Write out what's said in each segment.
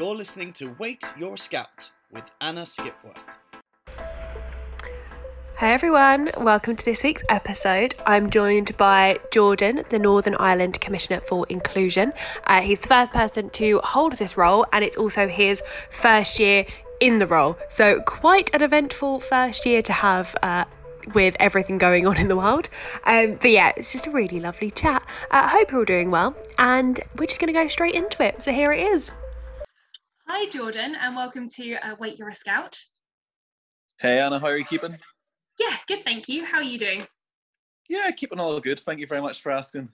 You're listening to Wait Your Scout with Anna Skipworth. Hi everyone, welcome to this week's episode. I'm joined by Jordan, the Northern Ireland Commissioner for Inclusion. Uh, he's the first person to hold this role, and it's also his first year in the role. So, quite an eventful first year to have. Uh, with everything going on in the world. Um, but yeah, it's just a really lovely chat. I uh, hope you're all doing well, and we're just going to go straight into it. So here it is. Hi, Jordan, and welcome to uh, Wait You're a Scout. Hey, Anna, how are you keeping? Yeah, good, thank you. How are you doing? Yeah, keeping all good. Thank you very much for asking.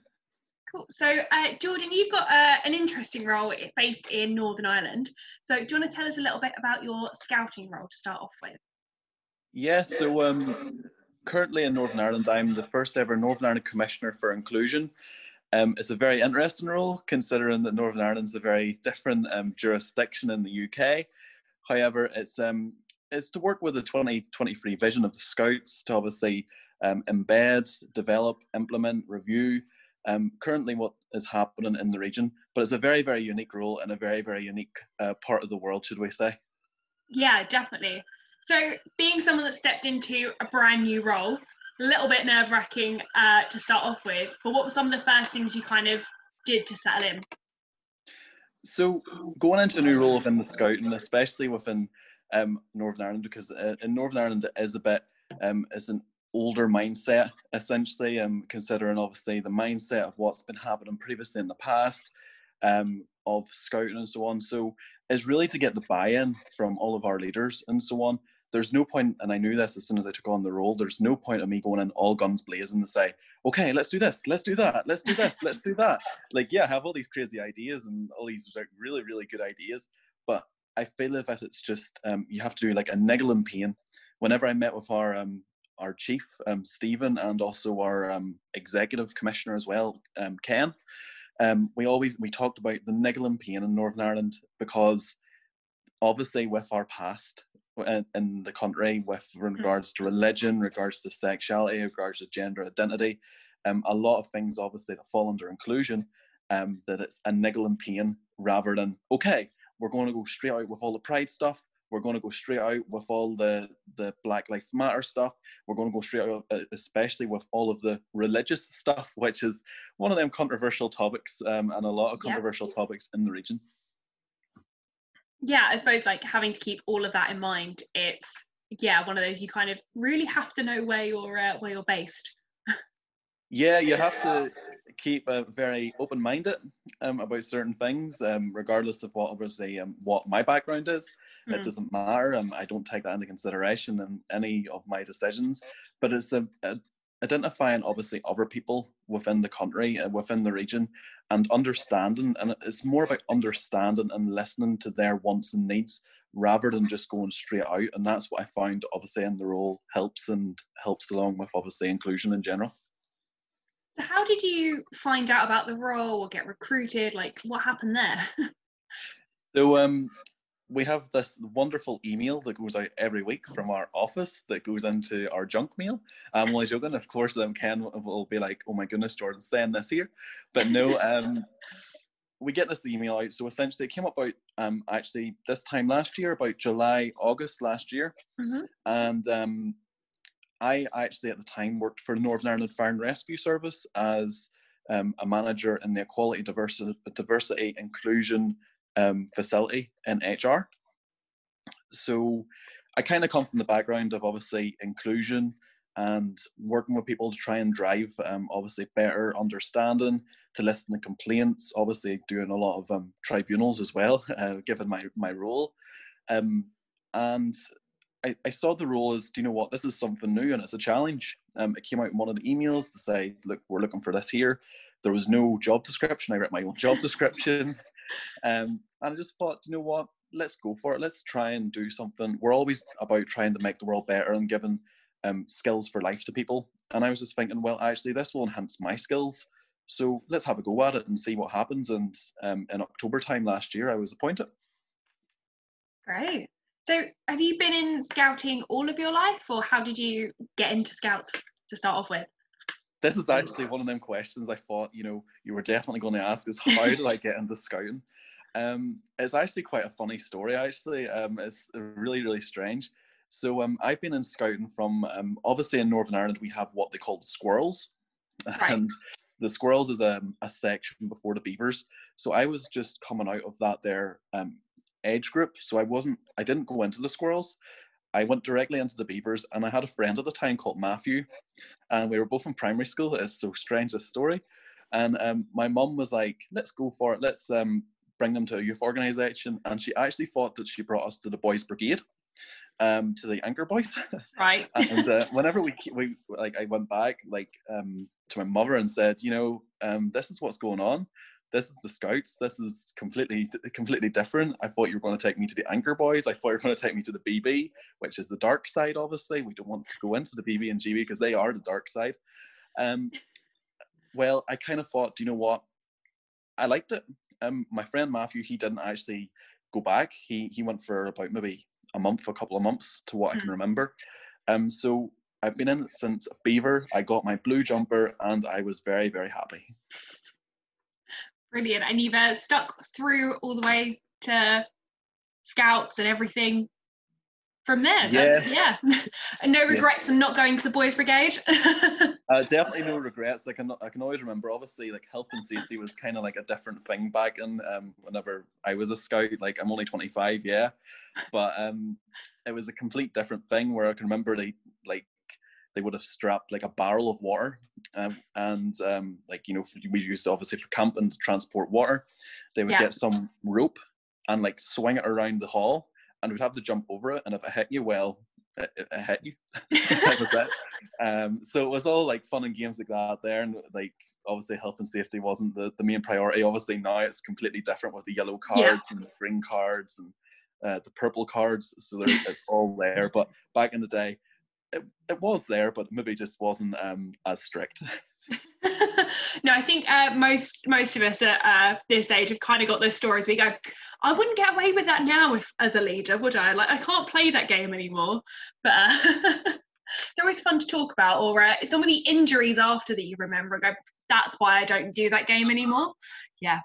Cool. So, uh, Jordan, you've got uh, an interesting role based in Northern Ireland. So, do you want to tell us a little bit about your scouting role to start off with? Yeah, so um, currently in Northern Ireland, I'm the first ever Northern Ireland Commissioner for Inclusion. Um, it's a very interesting role considering that Northern Ireland is a very different um, jurisdiction in the UK. However, it's um, is to work with the 2023 vision of the Scouts to obviously um, embed, develop, implement, review um, currently what is happening in the region. But it's a very, very unique role and a very, very unique uh, part of the world, should we say? Yeah, definitely. So, being someone that stepped into a brand new role, a little bit nerve wracking uh, to start off with, but what were some of the first things you kind of did to settle in? So, going into a new role within the Scouting, especially within um, Northern Ireland because uh, in Northern Ireland it is a bit um, it's an older mindset essentially, um, considering obviously the mindset of what's been happening previously in the past um, of scouting and so on. So it's really to get the buy-in from all of our leaders and so on. There's no point, and I knew this as soon as I took on the role. There's no point of me going in all guns blazing to say, "Okay, let's do this, let's do that, let's do this, let's do that." Like, yeah, I have all these crazy ideas and all these like, really, really good ideas, but I feel that it's just um, you have to do like a niggle and pain. Whenever I met with our um, our chief um, Stephen and also our um, executive commissioner as well, um, Ken, um, we always we talked about the niggle and pain in Northern Ireland because obviously with our past in, in the country with mm-hmm. regards to religion, regards to sexuality, regards to gender identity, um, a lot of things obviously that fall under inclusion. Um, that it's a niggle and pain rather than okay we're going to go straight out with all the pride stuff. We're going to go straight out with all the the Black Lives Matter stuff. We're going to go straight out, especially with all of the religious stuff, which is one of them controversial topics um, and a lot of controversial yeah. topics in the region. Yeah, I suppose like having to keep all of that in mind. It's yeah, one of those you kind of really have to know where you're uh, where you're based. yeah, you have to keep a very open-minded um, about certain things, um, regardless of what obviously um, what my background is. Mm. It doesn't matter. Um, I don't take that into consideration in any of my decisions. But it's a, a identifying obviously other people within the country and within the region and understanding and it's more about understanding and listening to their wants and needs rather than just going straight out and that's what i found obviously in the role helps and helps along with obviously inclusion in general so how did you find out about the role or get recruited? Like what happened there? so um we have this wonderful email that goes out every week from our office that goes into our junk mail. I'm only joking. Of course, um, Ken will be like, "Oh my goodness, Jordan's saying this here," but no. Um, we get this email out. So essentially, it came up about um, actually this time last year, about July, August last year, mm-hmm. and um, I actually at the time worked for Northern Ireland Fire and Rescue Service as um, a manager in the Equality, Diversity, Diversity Inclusion um, facility in HR. So I kind of come from the background of obviously inclusion and working with people to try and drive um, obviously better understanding, to listen to complaints, obviously doing a lot of um, tribunals as well, uh, given my, my role. Um, and I, I saw the role as, do you know what, this is something new and it's a challenge. Um, it came out in one of the emails to say, look, we're looking for this here. There was no job description. I wrote my own job description. Um, and I just thought, you know what, let's go for it. Let's try and do something. We're always about trying to make the world better and giving um, skills for life to people. And I was just thinking, well, actually, this will enhance my skills. So let's have a go at it and see what happens. And um, in October time last year, I was appointed. Great. So, have you been in scouting all of your life, or how did you get into scouts to start off with? This is actually one of them questions I thought you know you were definitely going to ask is how did I get into scouting? Um, it's actually quite a funny story. Actually, um, it's really really strange. So um, I've been in scouting from um, obviously in Northern Ireland we have what they call the squirrels, Right. and the squirrels is a, a section before the beavers. So I was just coming out of that there um, age group. So I wasn't I didn't go into the squirrels. I went directly into the beavers, and I had a friend at the time called Matthew, and we were both in primary school. It's so strange this story, and um, my mum was like, "Let's go for it. Let's um, bring them to a youth organisation." And she actually thought that she brought us to the boys' brigade, um, to the anchor boys. Right. and uh, whenever we we like, I went back like um, to my mother and said, "You know, um, this is what's going on." This is the scouts. This is completely completely different. I thought you were going to take me to the anchor boys. I thought you were going to take me to the BB, which is the dark side. Obviously, we don't want to go into the BB and GB because they are the dark side. Um, well, I kind of thought, do you know what? I liked it. Um, my friend Matthew, he didn't actually go back. He he went for about maybe a month, a couple of months, to what I can Mm. remember. Um, so I've been in it since Beaver. I got my blue jumper, and I was very very happy. Brilliant. And you've uh, stuck through all the way to scouts and everything from there. That's- yeah. and no regrets in not going to the boys' brigade. Uh, definitely no regrets. I can I can always remember. Obviously, like health and safety was kind of like a different thing back in um, whenever I was a scout. Like I'm only 25, yeah, but um, it was a complete different thing where I can remember they like they would have strapped like a barrel of water, um, and um, like you know we used obviously for camping to transport water. They would Yeah. get some rope and like swing it around the hall, and we'd have to jump over it. And if it hit you, well, it, it it hit you. that was it. Um, so it was all like fun and games like that there, and like obviously health and safety wasn't the, the main priority. Obviously now it's completely different with the yellow cards Yeah. and the green cards and uh, the purple cards. So there, it's all there. But back in the day, it, it was there, but maybe just wasn't um, as strict. no, I think uh, most most of us at uh, this age have kind of got those stories. We go, I wouldn't get away with that now if as a leader, would I? Like I can't play that game anymore. But uh, they're always fun to talk about. Or uh, some of the injuries after that you remember. and Go, that's why I don't do that game anymore. Yeah.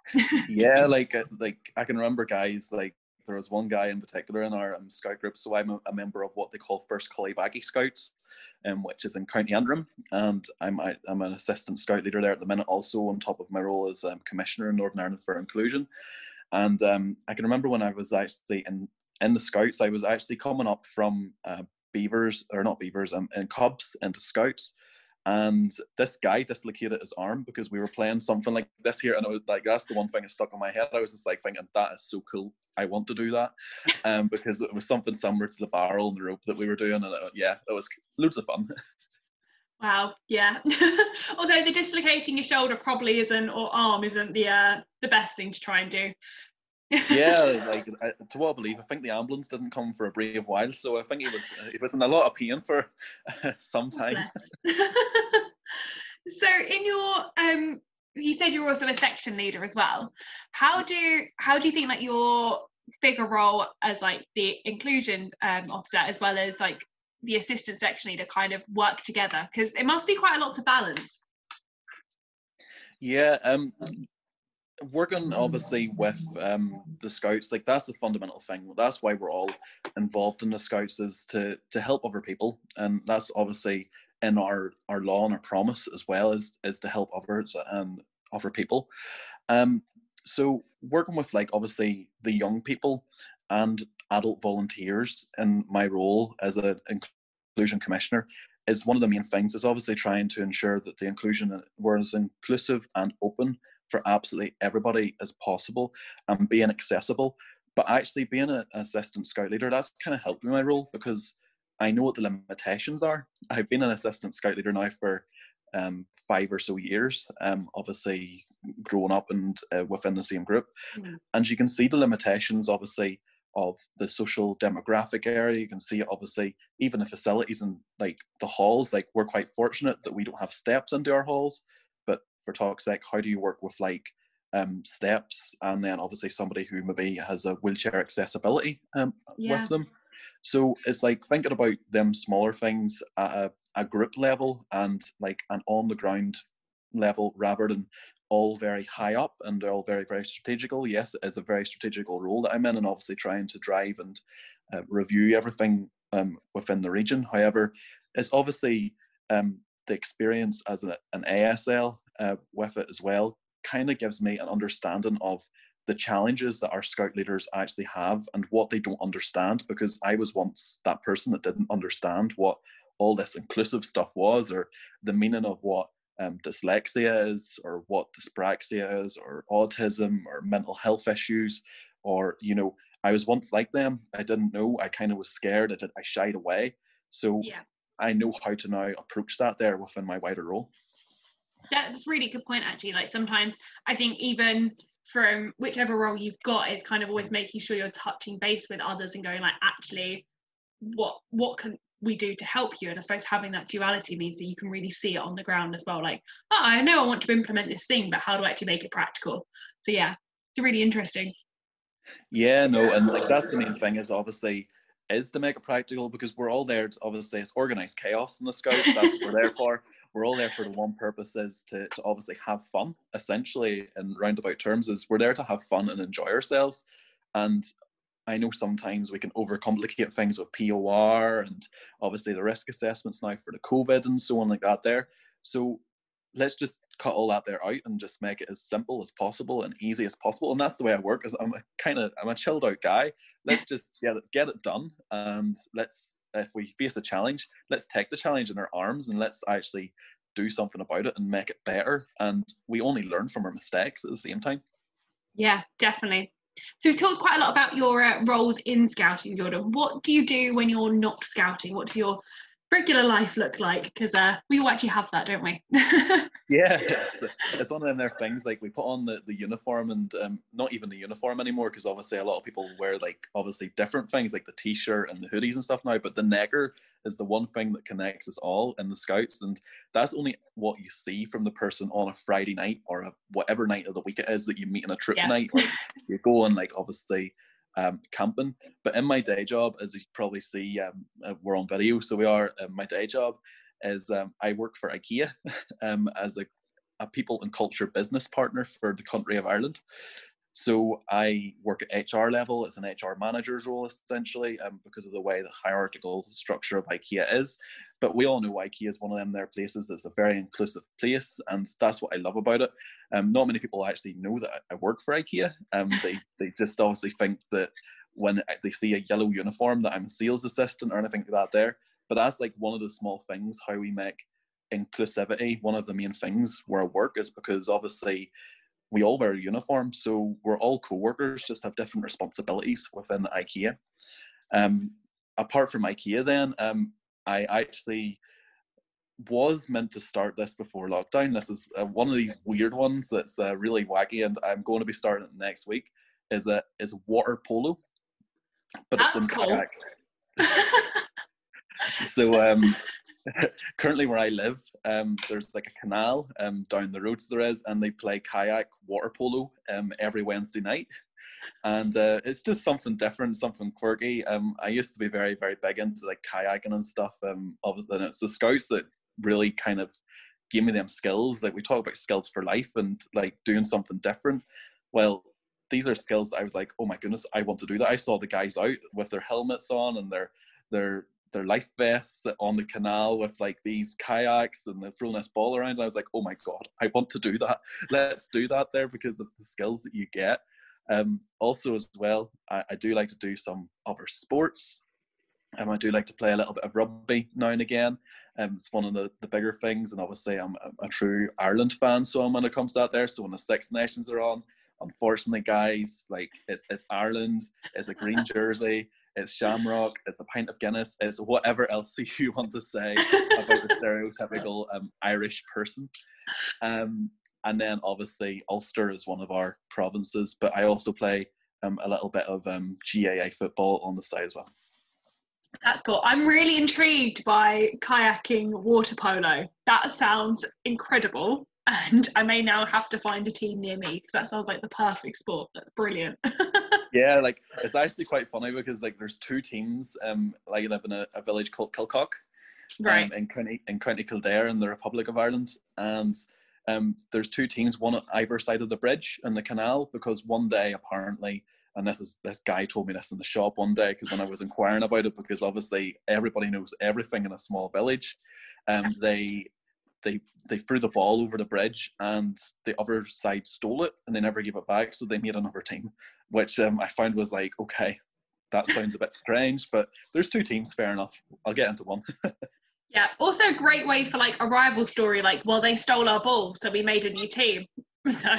yeah, like uh, like I can remember guys like there was one guy in particular in our um, scout group. So I'm a, a member of what they call First Cullybackey Scouts, um, which is in County Antrim, and I'm I, I'm an assistant scout leader there at the minute. Also on top of my role as um, commissioner in Northern Ireland for Inclusion, and um, I can remember when I was actually in in the Scouts, I was actually coming up from uh, Beavers or not Beavers, um, in Cubs into Scouts. And this guy dislocated his arm because we were playing something like this here, and it was like that's the one thing that stuck in my head. I was just like thinking that is so cool. I want to do that, um, because it was something similar to the barrel and the rope that we were doing, and uh, yeah, it was loads of fun. Wow. Yeah. Although the dislocating your shoulder probably isn't or arm isn't the uh, the best thing to try and do. Yeah, like I, to what I believe, I think the ambulance didn't come for a brave while, so I think he was he was in a lot of pain for some time. So in your um you said you're also a section leader as well. How do how do you think like your bigger role as like the inclusion um, officer as well as like the assistant section leader kind of work together? Because it must be quite a lot to balance. Yeah, um, working obviously with um, the scouts, like that's the fundamental thing. That's why we're all involved in the scouts is to to help other people, and that's obviously in our our law and our promise as well is is to help others and other people. Um, so working with like obviously the young people and adult volunteers in my role as an inclusion commissioner is one of the main things is obviously trying to ensure that the inclusion were as inclusive and open for absolutely everybody as possible and being accessible but actually being an assistant scout leader that's kind of helped me in my role because i know what the limitations are i've been an assistant scout leader now for um, five or so years um, obviously growing up and uh, within the same group Mm. and you can see the limitations obviously of the social demographic area. You can see obviously even the facilities and like the halls. Like we're quite fortunate that we don't have steps into our halls, for sake, how do you work with like um, steps and then obviously somebody who maybe has a wheelchair accessibility um, Yeah. with them? So it's like thinking about them smaller things at a, a group level and like an on the ground level rather than all very high up and they're all very very strategical. Yes, it's a very strategical role that I'm in, and obviously trying to drive and uh, review everything um, within the region. However, it's obviously um, the experience as a, an ASL uh, with it as well kind of gives me an understanding of the challenges that our scout leaders actually have and what they don't understand because I was once that person that didn't understand what all this inclusive stuff was or the meaning of what um, dyslexia is or what dyspraxia is or autism or mental health issues or you know i was once like them. I didn't know. I kind of was scared. I did i shied away. So Yeah. i know how to now approach that there within my wider role That's a really good point, actually. Like sometimes I think even from whichever role you've got is kind of always making sure you're touching base with others and going like, actually, what what can we do to help you? And I suppose having that duality means that you can really see it on the ground as well. Like, oh, I know I want to implement this thing, but how do I actually make it practical? So yeah, it's really interesting. Yeah, no, and like that's the main thing is obviously is to make it practical because we're all there to obviously it's organized chaos in the scouts. That's what we're there for. We're all there for the one purpose is to, to obviously have fun, essentially in roundabout terms, is we're there to have fun and enjoy ourselves. And I know sometimes we can overcomplicate things with POR and obviously the risk assessments now for the COVID and so on like that there. So let's just cut all that there out and just make it as simple as possible and easy as possible. And that's the way I work. Is I'm a kind of I'm a chilled out guy. Let's just get it, get it done, and let's if we face a challenge, let's take the challenge in our arms and let's actually do something about it and make it better. And we only learn from our mistakes at the same time. Yeah, definitely. So we've talked quite a lot about your uh, roles in scouting, Jordan. What do you do when you're not scouting? What your regular life look like? Because uh, we all actually have that, don't we? Yeah, it's, it's one of them there things like we put on the, the uniform and um, not even the uniform anymore because obviously a lot of people wear like obviously different things like the t-shirt and the hoodies and stuff now but the necker is the one thing that connects us all in the scouts and that's only what you see from the person on a Friday night or a, whatever night of the week it is that you meet in a trip Yeah. night like you go on like obviously um, camping but in my day job as you probably see um, uh, we're on video so we are uh, my day job is um, I work for IKEA um, as a, a people and culture business partner for the country of Ireland. So I work at HR level as an HR manager's role essentially um, because of the way the hierarchical structure of IKEA is. But we all know IKEA is one of them there places that's a very inclusive place, and that's what I love about it. Um, not many people actually know that I I work for IKEA. Um, they they just obviously think that when they see a yellow uniform that I'm a sales assistant or anything like that there. But that's like one of the small things how we make inclusivity one of the main things where I work is because obviously we all wear uniforms, so we're all co-workers, just have different responsibilities within IKEA. Um, apart from IKEA, then um, I actually was meant to start this before lockdown. This is uh, one of these weird ones that's uh, really wacky, and I'm going to be starting it next week. Is a is water polo, but it's in cool. kayaks. So um, currently where I live, um, there's like a canal um, down the road there is, and they play kayak water polo um, every Wednesday night. And uh, it's just something different, something quirky. Um, I used to be very, very big into like kayaking and stuff. Um, obviously, and it's the scouts that really kind of gave me them skills. Like we talk about skills for life and like doing something different. Well, these are skills I was like, oh my goodness, I want to do that. I saw the guys out with their helmets on and their their their life vests on the canal with like these kayaks and they're throwing this ball around. And I was like, oh my god, I want to do that. Let's do that there because of the skills that you get. Um, also, as well, I, I do like to do some other sports. Um, I do like to play a little bit of rugby now and again. Um, it's one of the, the bigger things, and obviously, I'm a, a true Ireland fan. So when it comes to that, there, so when the Six Nations are on, unfortunately, guys, like it's, it's Ireland, it's a green jersey, it's Shamrock, it's a pint of Guinness, it's whatever else you want to say about the stereotypical um, Irish person. Um, and then obviously Ulster is one of our provinces, but I also play um, a little bit of um, GAA football on the side as well. That's cool. I'm really intrigued by kayaking water polo. That sounds incredible. And I may now have to find a team near me because that sounds like the perfect sport. That's brilliant. Yeah, like it's actually quite funny because like there's two teams. Um, like I live in a, a village called Kilcock, right. um, in County in County Kildare in the Republic of Ireland, and um, there's two teams, one at either side of the bridge and the canal, because one day apparently, and this is this guy told me this in the shop one day because when I was inquiring about it, because obviously everybody knows everything in a small village, um, they they they threw the ball over the bridge and the other side stole it and they never gave it back, so they made another team, which um, I found was like okay. That sounds a bit strange, but there's two teams. Fair enough. I'll get into one. Yeah. Also, a great way for like a rival story, like, well, they stole our ball, so we made a new team. So,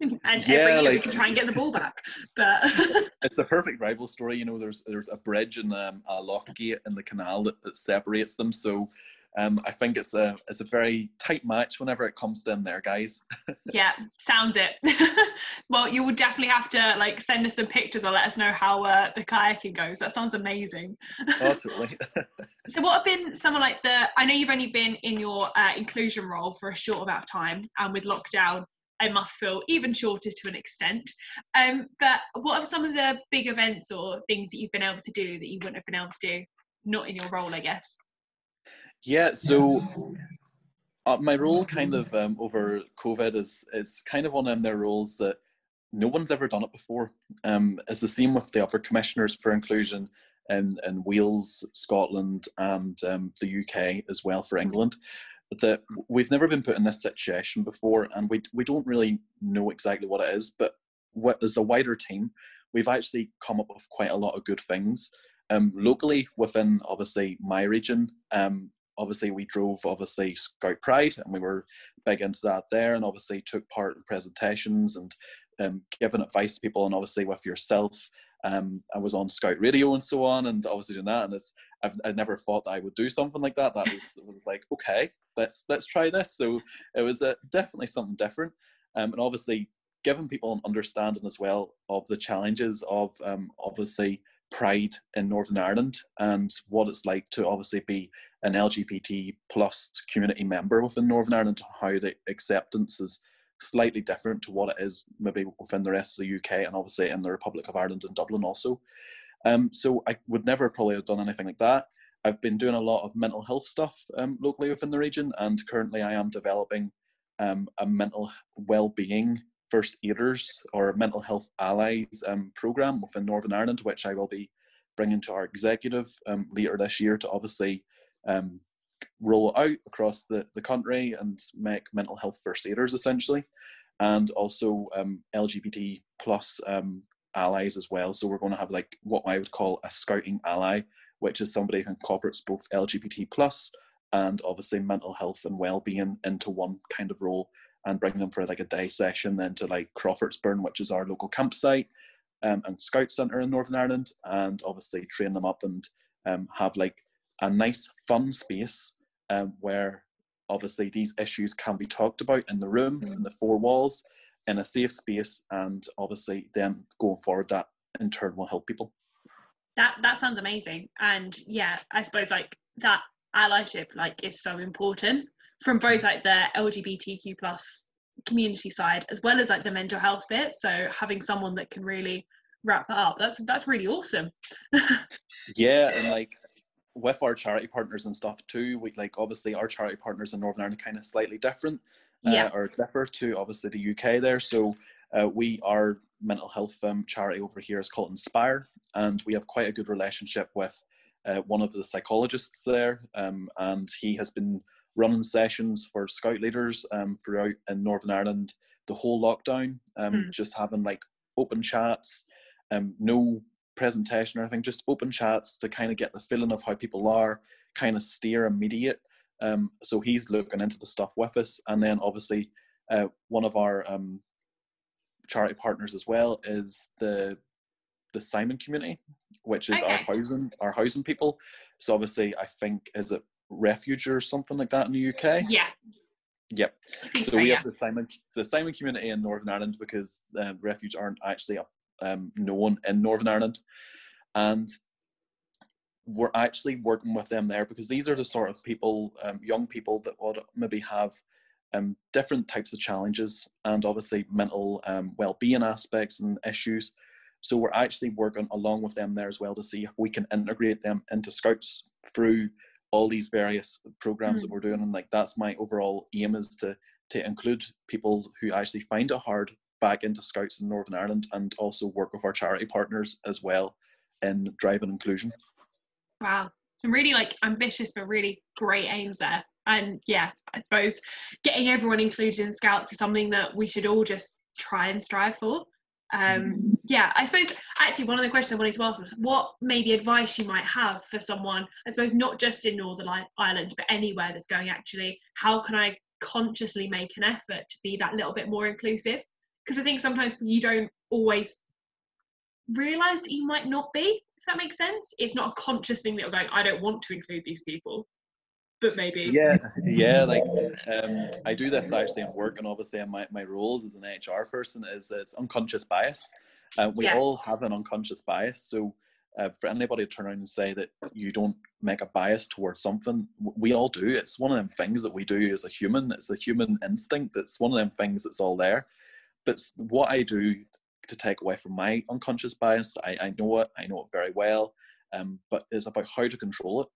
and Yeah, every year we can try and get the ball back. But it's the perfect rival story. You know, there's there's a bridge and um, a lock gate in the canal that, that separates them. So um, I think it's a it's a very tight match whenever it comes to them there, guys. yeah, sounds it. well, you will definitely have to like send us some pictures or let us know how uh, the kayaking goes. That sounds amazing. Oh, totally. So, what have been some of like the? I know you've only been in your uh, inclusion role for a short amount of time, and with lockdown, it must feel even shorter to an extent. Um, but what are some of the big events or things that you've been able to do that you wouldn't have been able to do not in your role, I guess? Yeah. So uh, my role, kind of um, over COVID, is is kind of one of their roles that no one's ever done it before. Um, it's the same with the other commissioners for inclusion in, in Wales, Scotland, and um, the UK as well for England. That we've never been put in this situation before, and we we don't really know exactly what it is. But what as a wider team, we've actually come up with quite a lot of good things. Um, locally, within obviously my region, um, obviously we drove obviously Scout Pride, and we were big into that there, and obviously took part in presentations and um, giving advice to people, and obviously with yourself, um, I was on Scout Radio and so on, and obviously doing that. And it's, I've I never thought that I would do something like that. That was was like okay, let's let's try this. So it was uh, definitely something different, um, and obviously giving people an understanding as well of the challenges of um, obviously pride in Northern Ireland and what it's like to obviously be an LGBT plus community member within Northern Ireland. How the acceptance is slightly different to what it is maybe within the rest of the UK and obviously in the Republic of Ireland and Dublin also. Um, so I would never probably have done anything like that. I've been doing a lot of mental health stuff um, locally within the region, and currently I am developing um, a mental well-being first aiders or mental health allies um, program within Northern Ireland, which I will be bringing to our executive um, later this year to obviously um, roll out across the, the country and make mental health first aiders essentially, and also um, LGBT plus um, allies as well. So we're going to have like what I would call a scouting ally, which is somebody who incorporates both LGBT plus and obviously mental health and well-being into one kind of role and bring them for like a day session then to like Crawfordsburn, which is our local campsite um, and scout centre in Northern Ireland, and obviously train them up and um, have like a nice fun space um, where obviously these issues can be talked about in the room, in the four walls, in a safe space, and obviously then going forward that in turn will help people. That that sounds amazing. And yeah, I suppose like that allyship like is so important from both like the LGBTQ plus community side as well as like the mental health bit. So having someone that can really wrap that up, that's that's really awesome. Yeah, and like with our charity partners and stuff too, we like obviously our charity partners in Northern Ireland kind of slightly different, uh, Yeah. or differ to obviously the UK there. So uh, we our mental health um, charity over here is called Inspire, and we have quite a good relationship with uh, one of the psychologists there, um, and he has been running sessions for scout leaders um, throughout in Northern Ireland the whole lockdown, um, Mm. just having like open chats, um, no presentation or anything, just open chats to kind of get the feeling of how people are, kind of steer immediate. Um, so he's looking into the stuff with us, and then obviously uh, one of our um, charity partners as well is the the Simon community, which is our housing our housing people. So obviously, I think is it refuge or something like that in the UK. Yeah. Yep. So so, we yeah. have the Simon the Simon community in Northern Ireland because um, refuge aren't actually um, known in Northern Ireland, and we're actually working with them there because these are the sort of people, um, young people that would maybe have um, different types of challenges and obviously mental um, well-being aspects and issues. So we're actually working along with them there as well to see if we can integrate them into Scouts through all these various programs that hmm. we're doing. And like that's my overall aim is to to include people who actually find it hard back into Scouts in Northern Ireland and also work with our charity partners as well in driving inclusion. Wow, some really like ambitious but really great aims there. And yeah, I suppose getting everyone included in Scouts is something that we should all just try and strive for. Um, yeah, I suppose actually one of the questions I wanted to ask was what maybe advice you might have for someone, I suppose not just in Northern Ireland, but anywhere that's going actually, how can I consciously make an effort to be that little bit more inclusive? Because I think sometimes you don't always realize that you might not be, if that makes sense. It's not a conscious thing that you're going, I don't want to include these people but maybe. Yeah, yeah. Like um, I do this actually in work, and obviously in my, my roles as an HR person is it's unconscious bias. Uh, we yeah. all have an unconscious bias. So uh, for anybody to turn around and say that you don't make a bias towards something, we all do. It's one of them things that we do as a human. It's a human instinct. It's one of them things that's all there. But what I do to take away from my unconscious bias, I, I know it. I know it very well. Um, but it's about how to control it.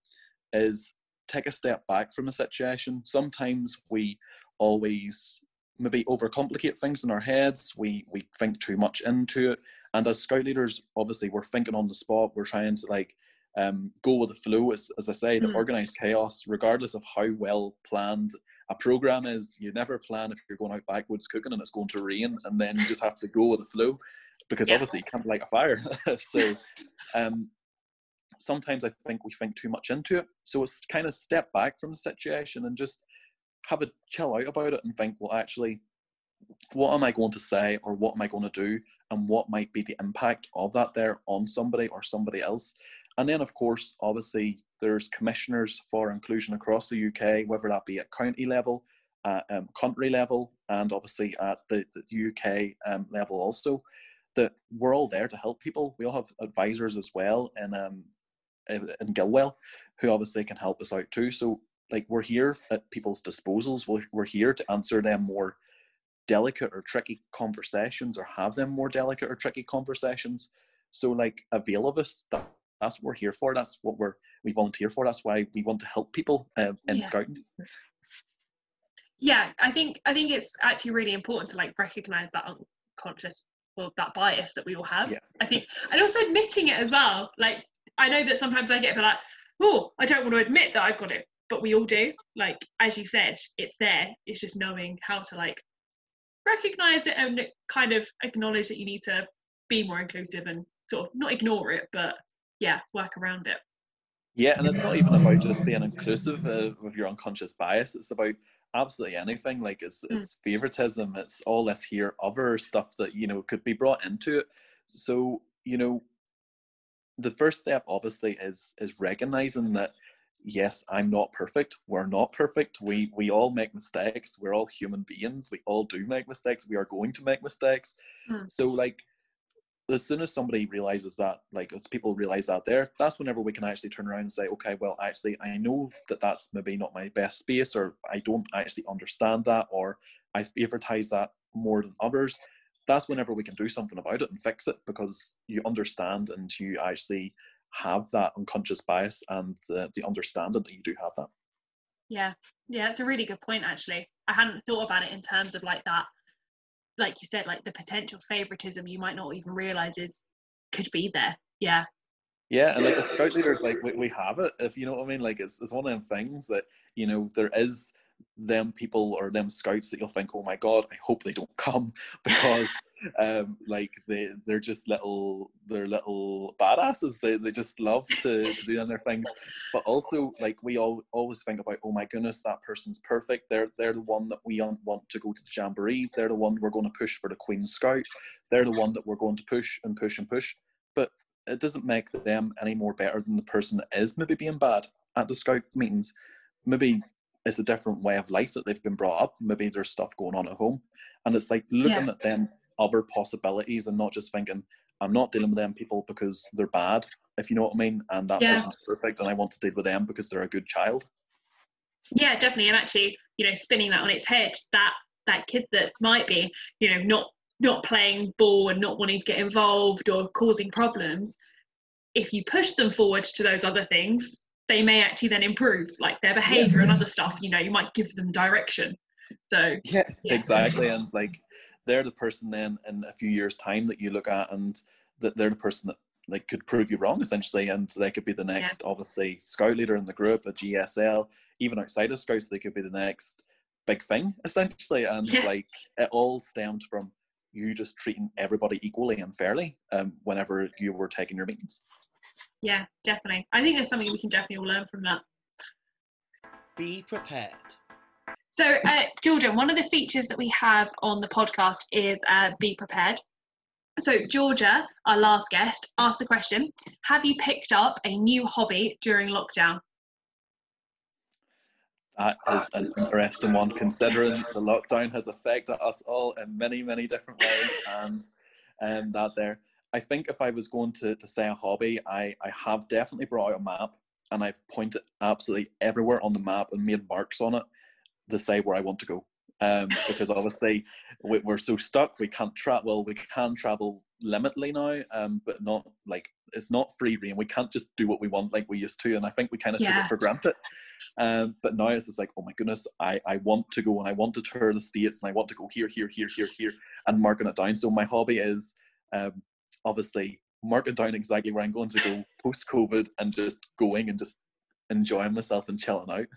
Is take a step back from a situation. Sometimes we always maybe overcomplicate things in our heads. We we think too much into it. And as scout leaders, obviously we're thinking on the spot. We're trying to like um, go with the flow. As, as I say, the mm. organized chaos, regardless of how well planned a program is, you never plan if you're going out backwoods cooking and it's going to rain, and then you just have to go with the flow because yeah. obviously you can't light a fire. so um, sometimes I think we think too much into it. So it's kind of step back from the situation and just have a chill out about it and think, well, actually, what am I going to say or what am I going to do and what might be the impact of that there on somebody or somebody else. And then, of course, obviously, there's commissioners for inclusion across the UK, whether that be at county level, at um, country level, and obviously at the, the UK um, level also. That we're all there to help people. We all have advisors as well, and um, in Gilwell, who obviously can help us out too. So like we're here at people's disposals. We're, we're here to answer them more delicate or tricky conversations or have them more delicate or tricky conversations. So like avail of us. That, that's what we're here for. That's what we're we volunteer for. That's why we want to help people uh, in yeah. scouting. Yeah, I think I think it's actually really important to like recognize that unconscious well that bias that we all have. Yeah. I think and also admitting it as well. Like I know that sometimes I get a bit like, oh, I don't want to admit that I've got it, but we all do. Like as you said, it's there. It's just knowing how to like recognize it and kind of acknowledge that you need to be more inclusive and sort of not ignore it, but yeah, work around it. Yeah, and it's not even about just being inclusive uh, with your unconscious bias. It's about absolutely anything. Like it's mm. it's favoritism. It's all this here other stuff that you know could be brought into it. So you know the first step obviously is is recognizing that yes i'm not perfect. We're not perfect. We we all make mistakes. We're all human beings. We all do make mistakes. We are going to make mistakes. Mm. so like as soon as somebody realizes that like as people realize that there that's whenever we can actually turn around and say okay well actually i know that that's maybe not my best space or i don't actually understand that or i favoritize that more than others that's whenever we can do something about it and fix it because you understand and you actually have that unconscious bias and uh, the understanding that you do have that. Yeah, yeah, it's a really good point actually. I hadn't thought about it in terms of like that, like you said, like the potential favoritism you might not even realize is could be there. Yeah. Yeah, and like as scout leaders, like we, we have it. If you know what I mean, like it's it's one of them things that you know there is them people or them scouts that you'll think, oh my god, I hope they don't come because um, like they they're just little they're little badasses. They they just love to, to do their things. But also like we all always think about, oh my goodness, that person's perfect. They're they're the one that we want to go to the jamborees. They're the one we're going to push for the Queen Scout. They're the one that we're going to push and push and push. But it doesn't make them any more better than the person that is maybe being bad at the scout meetings. Maybe it's a different way of life that they've been brought up. Maybe there's stuff going on at home. And it's like looking yeah. at them other possibilities and not just thinking, I'm not dealing with them people because they're bad, if you know what I mean. And that yeah. person's perfect and I want to deal with them because they're a good child. Yeah, definitely. And actually, you know, spinning that on its head, that that kid that might be, you know, not not playing ball and not wanting to get involved or causing problems, if you push them forward to those other things, they may actually then improve like their behavior yeah. and other stuff you know you might give them direction So yeah, Yeah. exactly. And like they're the person then in a few years' time that you look at and that they're the person that like could prove you wrong essentially and they could be the next obviously scout leader in the group, a GSL, even outside of scouts, they could be the next big thing essentially. And Yeah. like it all stemmed from you just treating everybody equally and fairly um, whenever you were taking your meetings. Yeah, definitely. I think there's something we can definitely all learn from that. Be prepared. So, uh, Jordan, one of the features that we have on the podcast is uh, be prepared. So, Georgia, our last guest, asked the question Have you picked up a new hobby during lockdown? That is an interesting one, considering the lockdown has affected us all in many, many different ways. And um, that there, I think if I was going to, to say a hobby, I, I have definitely brought out a map and I've pointed absolutely everywhere on the map and made marks on it to say where I want to go. Um, because obviously we, we're so stuck, we can't travel. Well, we can travel limitedly now, um, but not like it's not free reign. We can't just do what we want like we used to, and I think we kind of took it for granted. Um, but now it's just like, oh my goodness, I, I want to go and I want to tour the states and I want to go here, here, here, here, here, and marking it down. So my hobby is um, obviously marking down exactly where I'm going to go post COVID and just going and just enjoying myself and chilling out.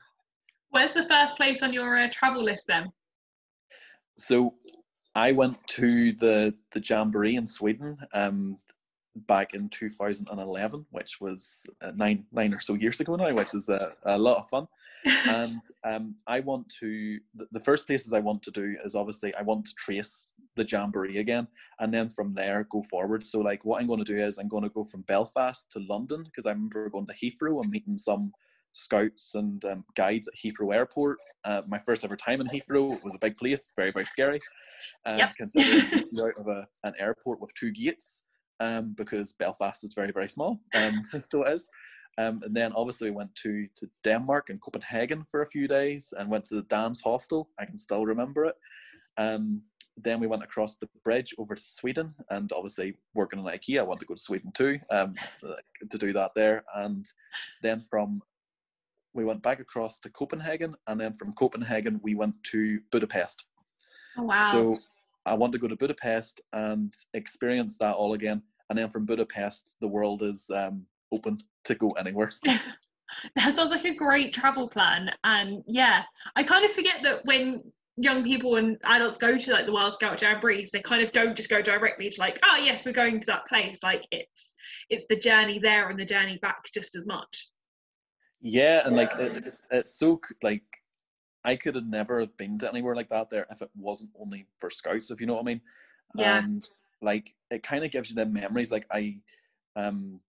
Where's the first place on your uh, travel list then? So I went to the the jamboree in Sweden um, back in 2011, which was uh, nine nine or so years ago now, which is a, a lot of fun. and um, I want to the, the first places I want to do is obviously I want to trace the jamboree again, and then from there go forward. So like what I'm going to do is I'm going to go from Belfast to London because I remember going to Heathrow and meeting some scouts and um, guides at Heathrow Airport. Uh, my first ever time in Heathrow it was a big place, very very scary. Um, Yep. Considering you're out of a, an airport with two gates, um, because Belfast is very very small. Um, so it is. Um, and then obviously we went to to Denmark and Copenhagen for a few days and went to the Danhostel. I can still remember it. Um, then we went across the bridge over to Sweden, and obviously working in IKEA, I want to go to Sweden too um, to do that there. And then from we went back across to Copenhagen, and then from Copenhagen we went to Budapest. Oh, wow. So I want to go to Budapest and experience that all again. And then from Budapest, the world is um, open to go anywhere. that sounds like a great travel plan. And yeah, I kind of forget that when young people and adults go to like the World Scout Jamborees, they kind of don't just go directly to like, oh yes, we're going to that place. Like it's it's the journey there and the journey back just as much. Yeah, and like it's it's so like I could have never have been to anywhere like that there if it wasn't only for scouts, if you know what I mean. Yeah. And like it kind of gives you the memories. Like I, um,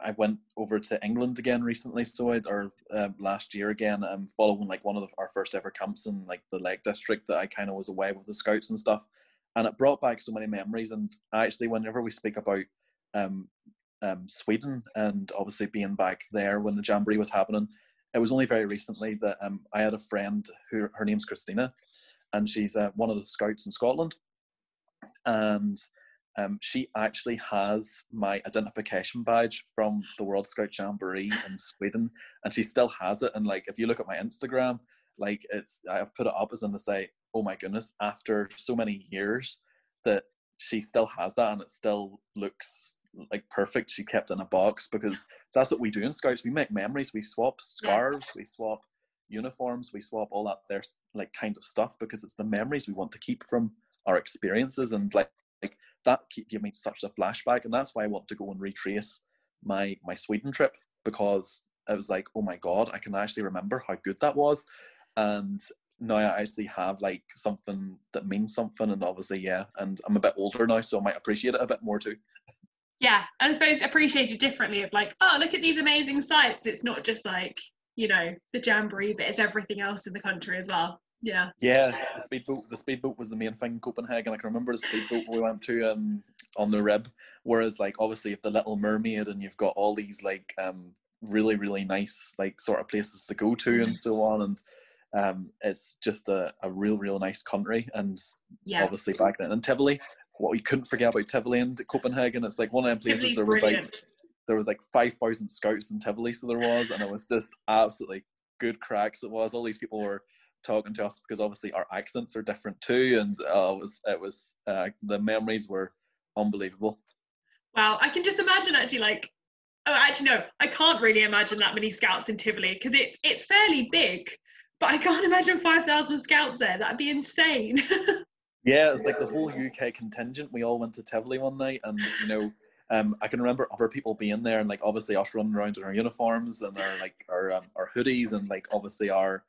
I went over to England again recently, so I or um, last year again, um, following like one of the, our first ever camps in like the Lake District that I kind of was away with the scouts and stuff, and it brought back so many memories. And actually, whenever we speak about um, um, Sweden and obviously being back there when the jamboree was happening, it was only very recently that um, I had a friend who her name's Christina, and she's uh, one of the scouts in Scotland, and um, she actually has my identification badge from the World Scout Jamboree in Sweden, and she still has it. And like, if you look at my Instagram, like it's I've put it up as in to say, oh my goodness, after so many years, that she still has that, and it still looks like perfect. She kept in a box because that's what we do in Scouts. We make memories. We swap scarves. We swap uniforms. We swap all that there's like kind of stuff because it's the memories we want to keep from our experiences and like like that keep, give me such a flashback and that's why I want to go and retrace my my Sweden trip because it was like oh my god I can actually remember how good that was and now I actually have like something that means something and obviously yeah and I'm a bit older now so I might appreciate it a bit more too Yeah, and I suppose appreciated differently of like, oh, look at these amazing sites. It's not just like, you know, the jamboree, but it's everything else in the country as well. Yeah. Yeah, the speedboat. The speedboat was the main thing in Copenhagen. I can remember the speedboat we went to um, on the rib. Whereas, like, obviously, you've the Little Mermaid, and you've got all these like um, really, really nice like sort of places to go to, and so on. And um, it's just a, a real, real nice country. And Yeah. obviously, back then in Tivoli, what we couldn't forget about Tivoli and Copenhagen, it's like one of them places Tivoli's there was like there was like 5,000 scouts in Tivoli, so there was, and it was just absolutely good cracks. It was all these people were talking to us because obviously our accents are different too, and uh, it was it was uh, the memories were unbelievable. Wow, I can just imagine actually like oh actually no, I can't really imagine that many scouts in Tivoli because it's it's fairly big, but I can't imagine five thousand scouts there. That'd be insane. yeah, it's like the whole UK contingent. We all went to Tivoli one night, and you know. Um, I can remember other people being there and like obviously us running around in our uniforms and our like our um, our hoodies and like obviously our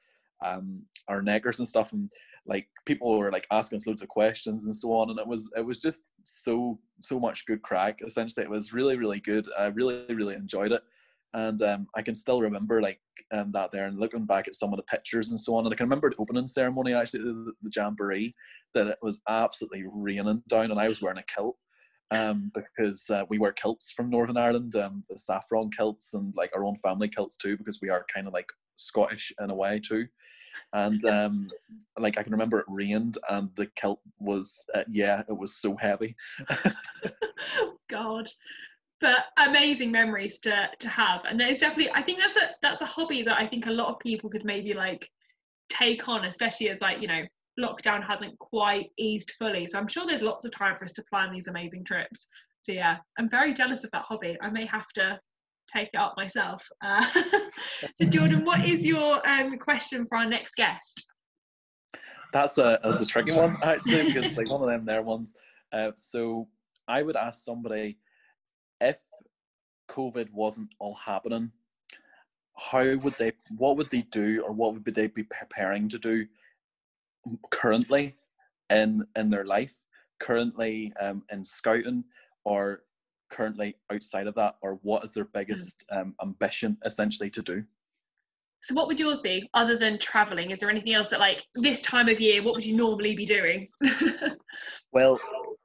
um our neckers and stuff and like people were like asking us loads of questions and so on and it was it was just so so much good crack essentially it was really really good i really really enjoyed it and um, i can still remember like um, that there and looking back at some of the pictures and so on and i can remember the opening ceremony actually the, the jamboree that it was absolutely raining down and i was wearing a kilt um, because uh, we wear kilts from Northern Ireland, um, the saffron kilts and like our own family kilts too, because we are kind of like Scottish in a way too. And um, like I can remember it rained and the kilt was uh, yeah it was so heavy. God, but amazing memories to to have, and it's definitely I think that's a that's a hobby that I think a lot of people could maybe like take on, especially as like you know lockdown hasn't quite eased fully. So I'm sure there's lots of time for us to plan these amazing trips. So yeah, I'm very jealous of that hobby. I may have to take it up myself. Uh, so, Jordan, what is your um, question for our next guest? That's a that's a tricky one actually because it's like one of them there ones. Uh, so I would ask somebody if COVID wasn't all happening, how would they? What would they do, or what would they be preparing to do currently in in their life, currently um, in scouting, or currently outside of that, or what is their hmm. biggest um, ambition essentially to do? So, what would yours be other than traveling? Is there anything else that, like, this time of year, what would you normally be doing? well,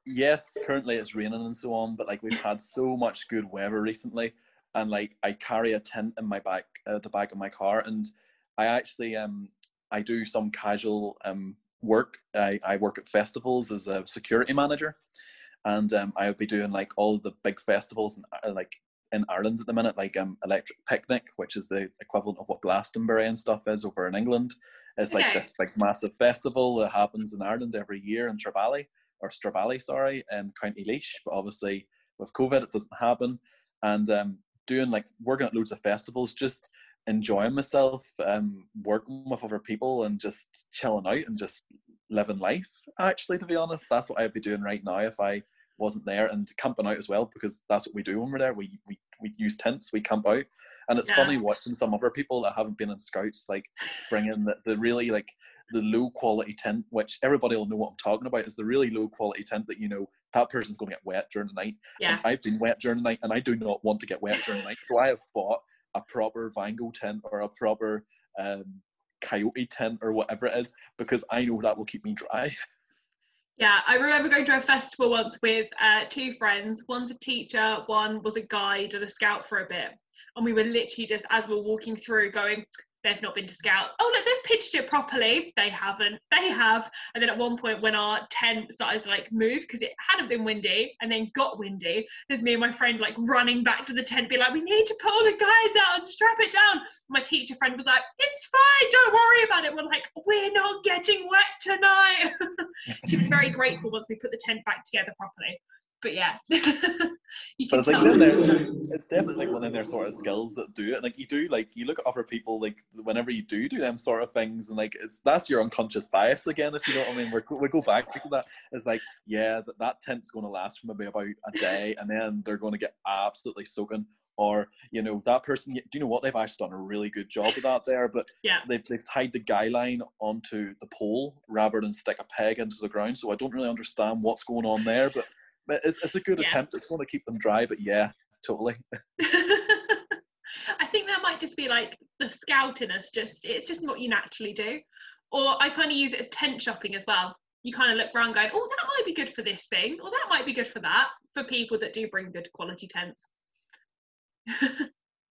yes, currently it's raining and so on, but like we've had so much good weather recently, and like I carry a tent in my back, uh, the back of my car, and I actually um I do some casual um work. I, I work at festivals as a security manager, and um, I would be doing like all the big festivals and uh, like in Ireland at the minute, like um, Electric Picnic, which is the equivalent of what Glastonbury and stuff is over in England. It's like this big massive festival that happens in Ireland every year in Trevally or Stradbally, sorry, in County Laois. But obviously with COVID, it doesn't happen. And um, doing like working at loads of festivals, just enjoying myself, um, working with other people, and just chilling out and just living life. Actually, to be honest, that's what I'd be doing right now if I wasn't there, and camping out as well because that's what we do when we're there. We we, we use tents, we camp out, and it's yeah. funny watching some other people that haven't been in scouts like bring in the, the really like the low quality tent, which everybody will know what I'm talking about, is the really low quality tent that you know that person's going to get wet during the night. Yeah. And I've been wet during the night, and I do not want to get wet during the night. So I have bought a proper Vango tent or a proper um, coyote tent or whatever it is because I know that will keep me dry. Yeah, I remember going to a festival once with uh, two friends. One's a teacher, one was a guide and a scout for a bit. And we were literally just, as we are walking through, going, they've not been to scouts. Oh, look, they've pitched it properly. They haven't. They have. And then at one point, when our tent started to like move because it hadn't been windy and then got windy, there's me and my friend like running back to the tent, be like, we need to pull all the guys out and strap it down. My teacher friend was like, it's fine, don't worry about it. We're like, we're not getting wet tonight. she was very grateful once we put the tent back together properly but yeah. but it's like it's definitely like one of their sort of skills that do it. Like you do, like you look at other people, like whenever you do do them sort of things, and like it's that's your unconscious bias again, if you know what I mean. We're, we go back to that. It's like yeah, that, that tent's going to last for maybe about a day, and then they're going to get absolutely soaking. Or you know that person. Do you know what they've actually done a really good job of that there? But yeah, they've they've tied the guy line onto the pole rather than stick a peg into the ground. So I don't really understand what's going on there, but it's, it's a good yeah. attempt. It's going to keep them dry, but yeah, totally. I think that might just be like the scout in us. Just it's just what you naturally do. Or I kind of use it as tent shopping as well. You kind of look around, going, "Oh, that might be good for this thing, or that might be good for that." For people that do bring good quality tents.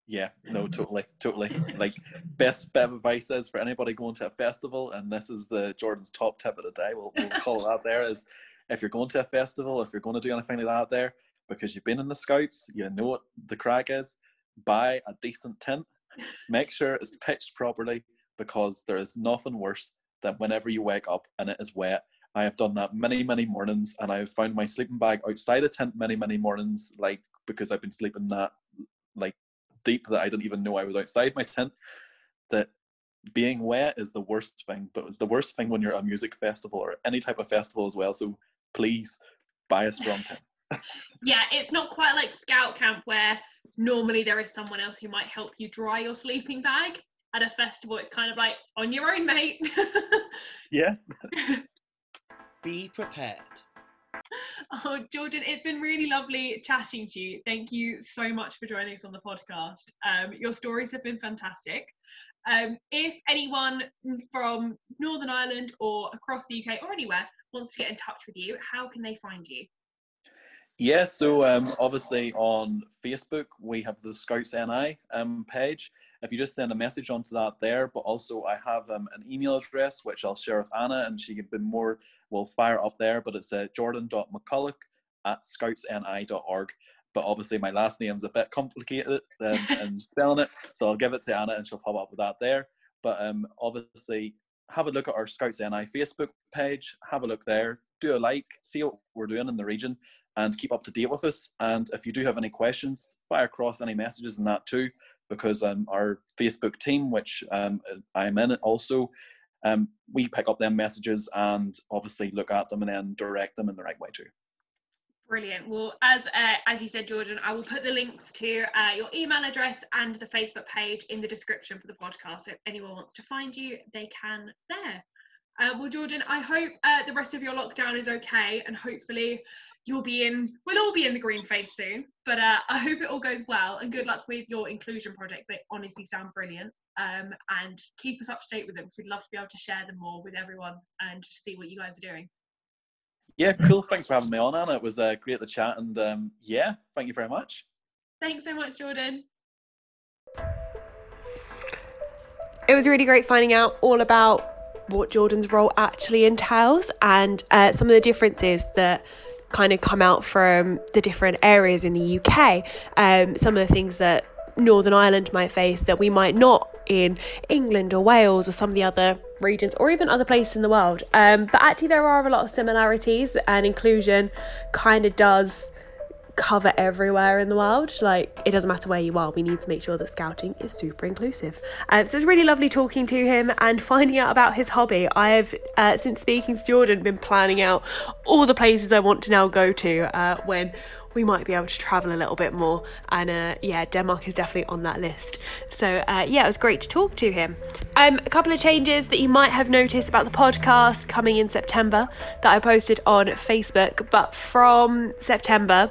yeah, no, mm. totally, totally. Like best bit of advice is for anybody going to a festival, and this is the Jordan's top tip of the day. We'll, we'll call it out there is if you're going to a festival, if you're going to do anything like that there, because you've been in the scouts, you know what the crack is, buy a decent tent. Make sure it's pitched properly because there is nothing worse than whenever you wake up and it is wet, I have done that many, many mornings, and I have found my sleeping bag outside a tent many, many mornings, like because I've been sleeping that like deep that I didn't even know I was outside my tent. That being wet is the worst thing, but it's the worst thing when you're at a music festival or any type of festival as well. So please buy a strong tent. yeah, it's not quite like scout camp where normally there is someone else who might help you dry your sleeping bag. At a festival, it's kind of like on your own, mate. yeah. Be prepared. Oh, Jordan, it's been really lovely chatting to you. Thank you so much for joining us on the podcast. Um, your stories have been fantastic. Um, if anyone from Northern Ireland or across the UK or anywhere wants to get in touch with you, how can they find you? Yeah, so um, obviously on Facebook we have the Scouts NI um, page. If you just send a message onto that there, but also I have um, an email address which I'll share with Anna, and she can be more will fire up there. But it's uh, jordan.mcculloch at scoutsni.org. But obviously my last name's a bit complicated um, in spelling it, so I'll give it to Anna and she'll pop up with that there. But um, obviously have a look at our Scouts NI Facebook page. Have a look there. Do a like. See what we're doing in the region and keep up to date with us. And if you do have any questions, fire across any messages in that too, because um, our Facebook team, which um, I'm in it also, um, we pick up them messages and obviously look at them and then direct them in the right way too. Brilliant. Well, as uh, as you said, Jordan, I will put the links to uh, your email address and the Facebook page in the description for the podcast. So if anyone wants to find you, they can there. Uh, well, Jordan, I hope uh, the rest of your lockdown is okay, and hopefully you'll be in we'll all be in the green face soon but uh, i hope it all goes well and good luck with your inclusion projects they honestly sound brilliant um, and keep us up to date with them we'd love to be able to share them more with everyone and see what you guys are doing yeah cool. Thanks for having me on anna. It was uh, great to chat and um, yeah thank you very much. Thanks so much jordan. It was really great finding out all about what jordan's role actually entails and uh, some of the differences that kind of come out from the different areas in the UK. Um, some of the things that Northern Ireland might face that we might not in England or Wales or some of the other regions or even other places in the world. Um, but actually, there are a lot of similarities, and inclusion kind of does cover everywhere in the world. Like, it doesn't matter where you are, we need to make sure that scouting is super inclusive. Um, so it's really lovely talking to him and finding out about his hobby. I've, uh, since speaking to Jordan, been planning out all the places I want to now go to uh, when we might be able to travel a little bit more. And uh, yeah, Denmark is definitely on that list. So uh, yeah, it was great to talk to him. Um, a couple of changes that you might have noticed about the podcast coming in September that I posted on Facebook, but from September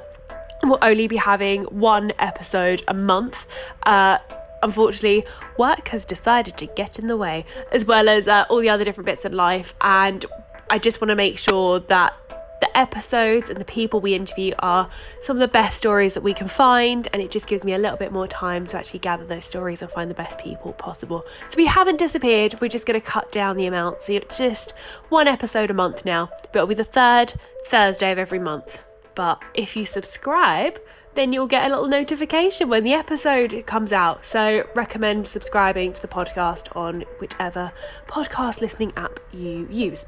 we'll only be having one episode a month. Uh, unfortunately, work has decided to get in the way, as well as uh, all the other different bits in life. And I just want to make sure that the episodes and the people we interview are some of the best stories that we can find, and it just gives me a little bit more time to actually gather those stories and find the best people possible. So we haven't disappeared, we're just going to cut down the amount. So it's just one episode a month now, but it'll be the third Thursday of every month. But if you subscribe, then you'll get a little notification when the episode comes out. So, recommend subscribing to the podcast on whichever podcast listening app you use.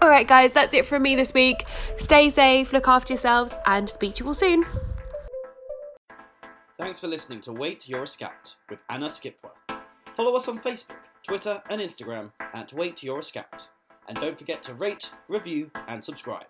All right, guys, that's it from me this week. Stay safe, look after yourselves, and speak to you all soon. Thanks for listening to Wait You're a Scout with Anna Skipworth. Follow us on Facebook, Twitter, and Instagram at Wait You're a Scout. And don't forget to rate, review, and subscribe.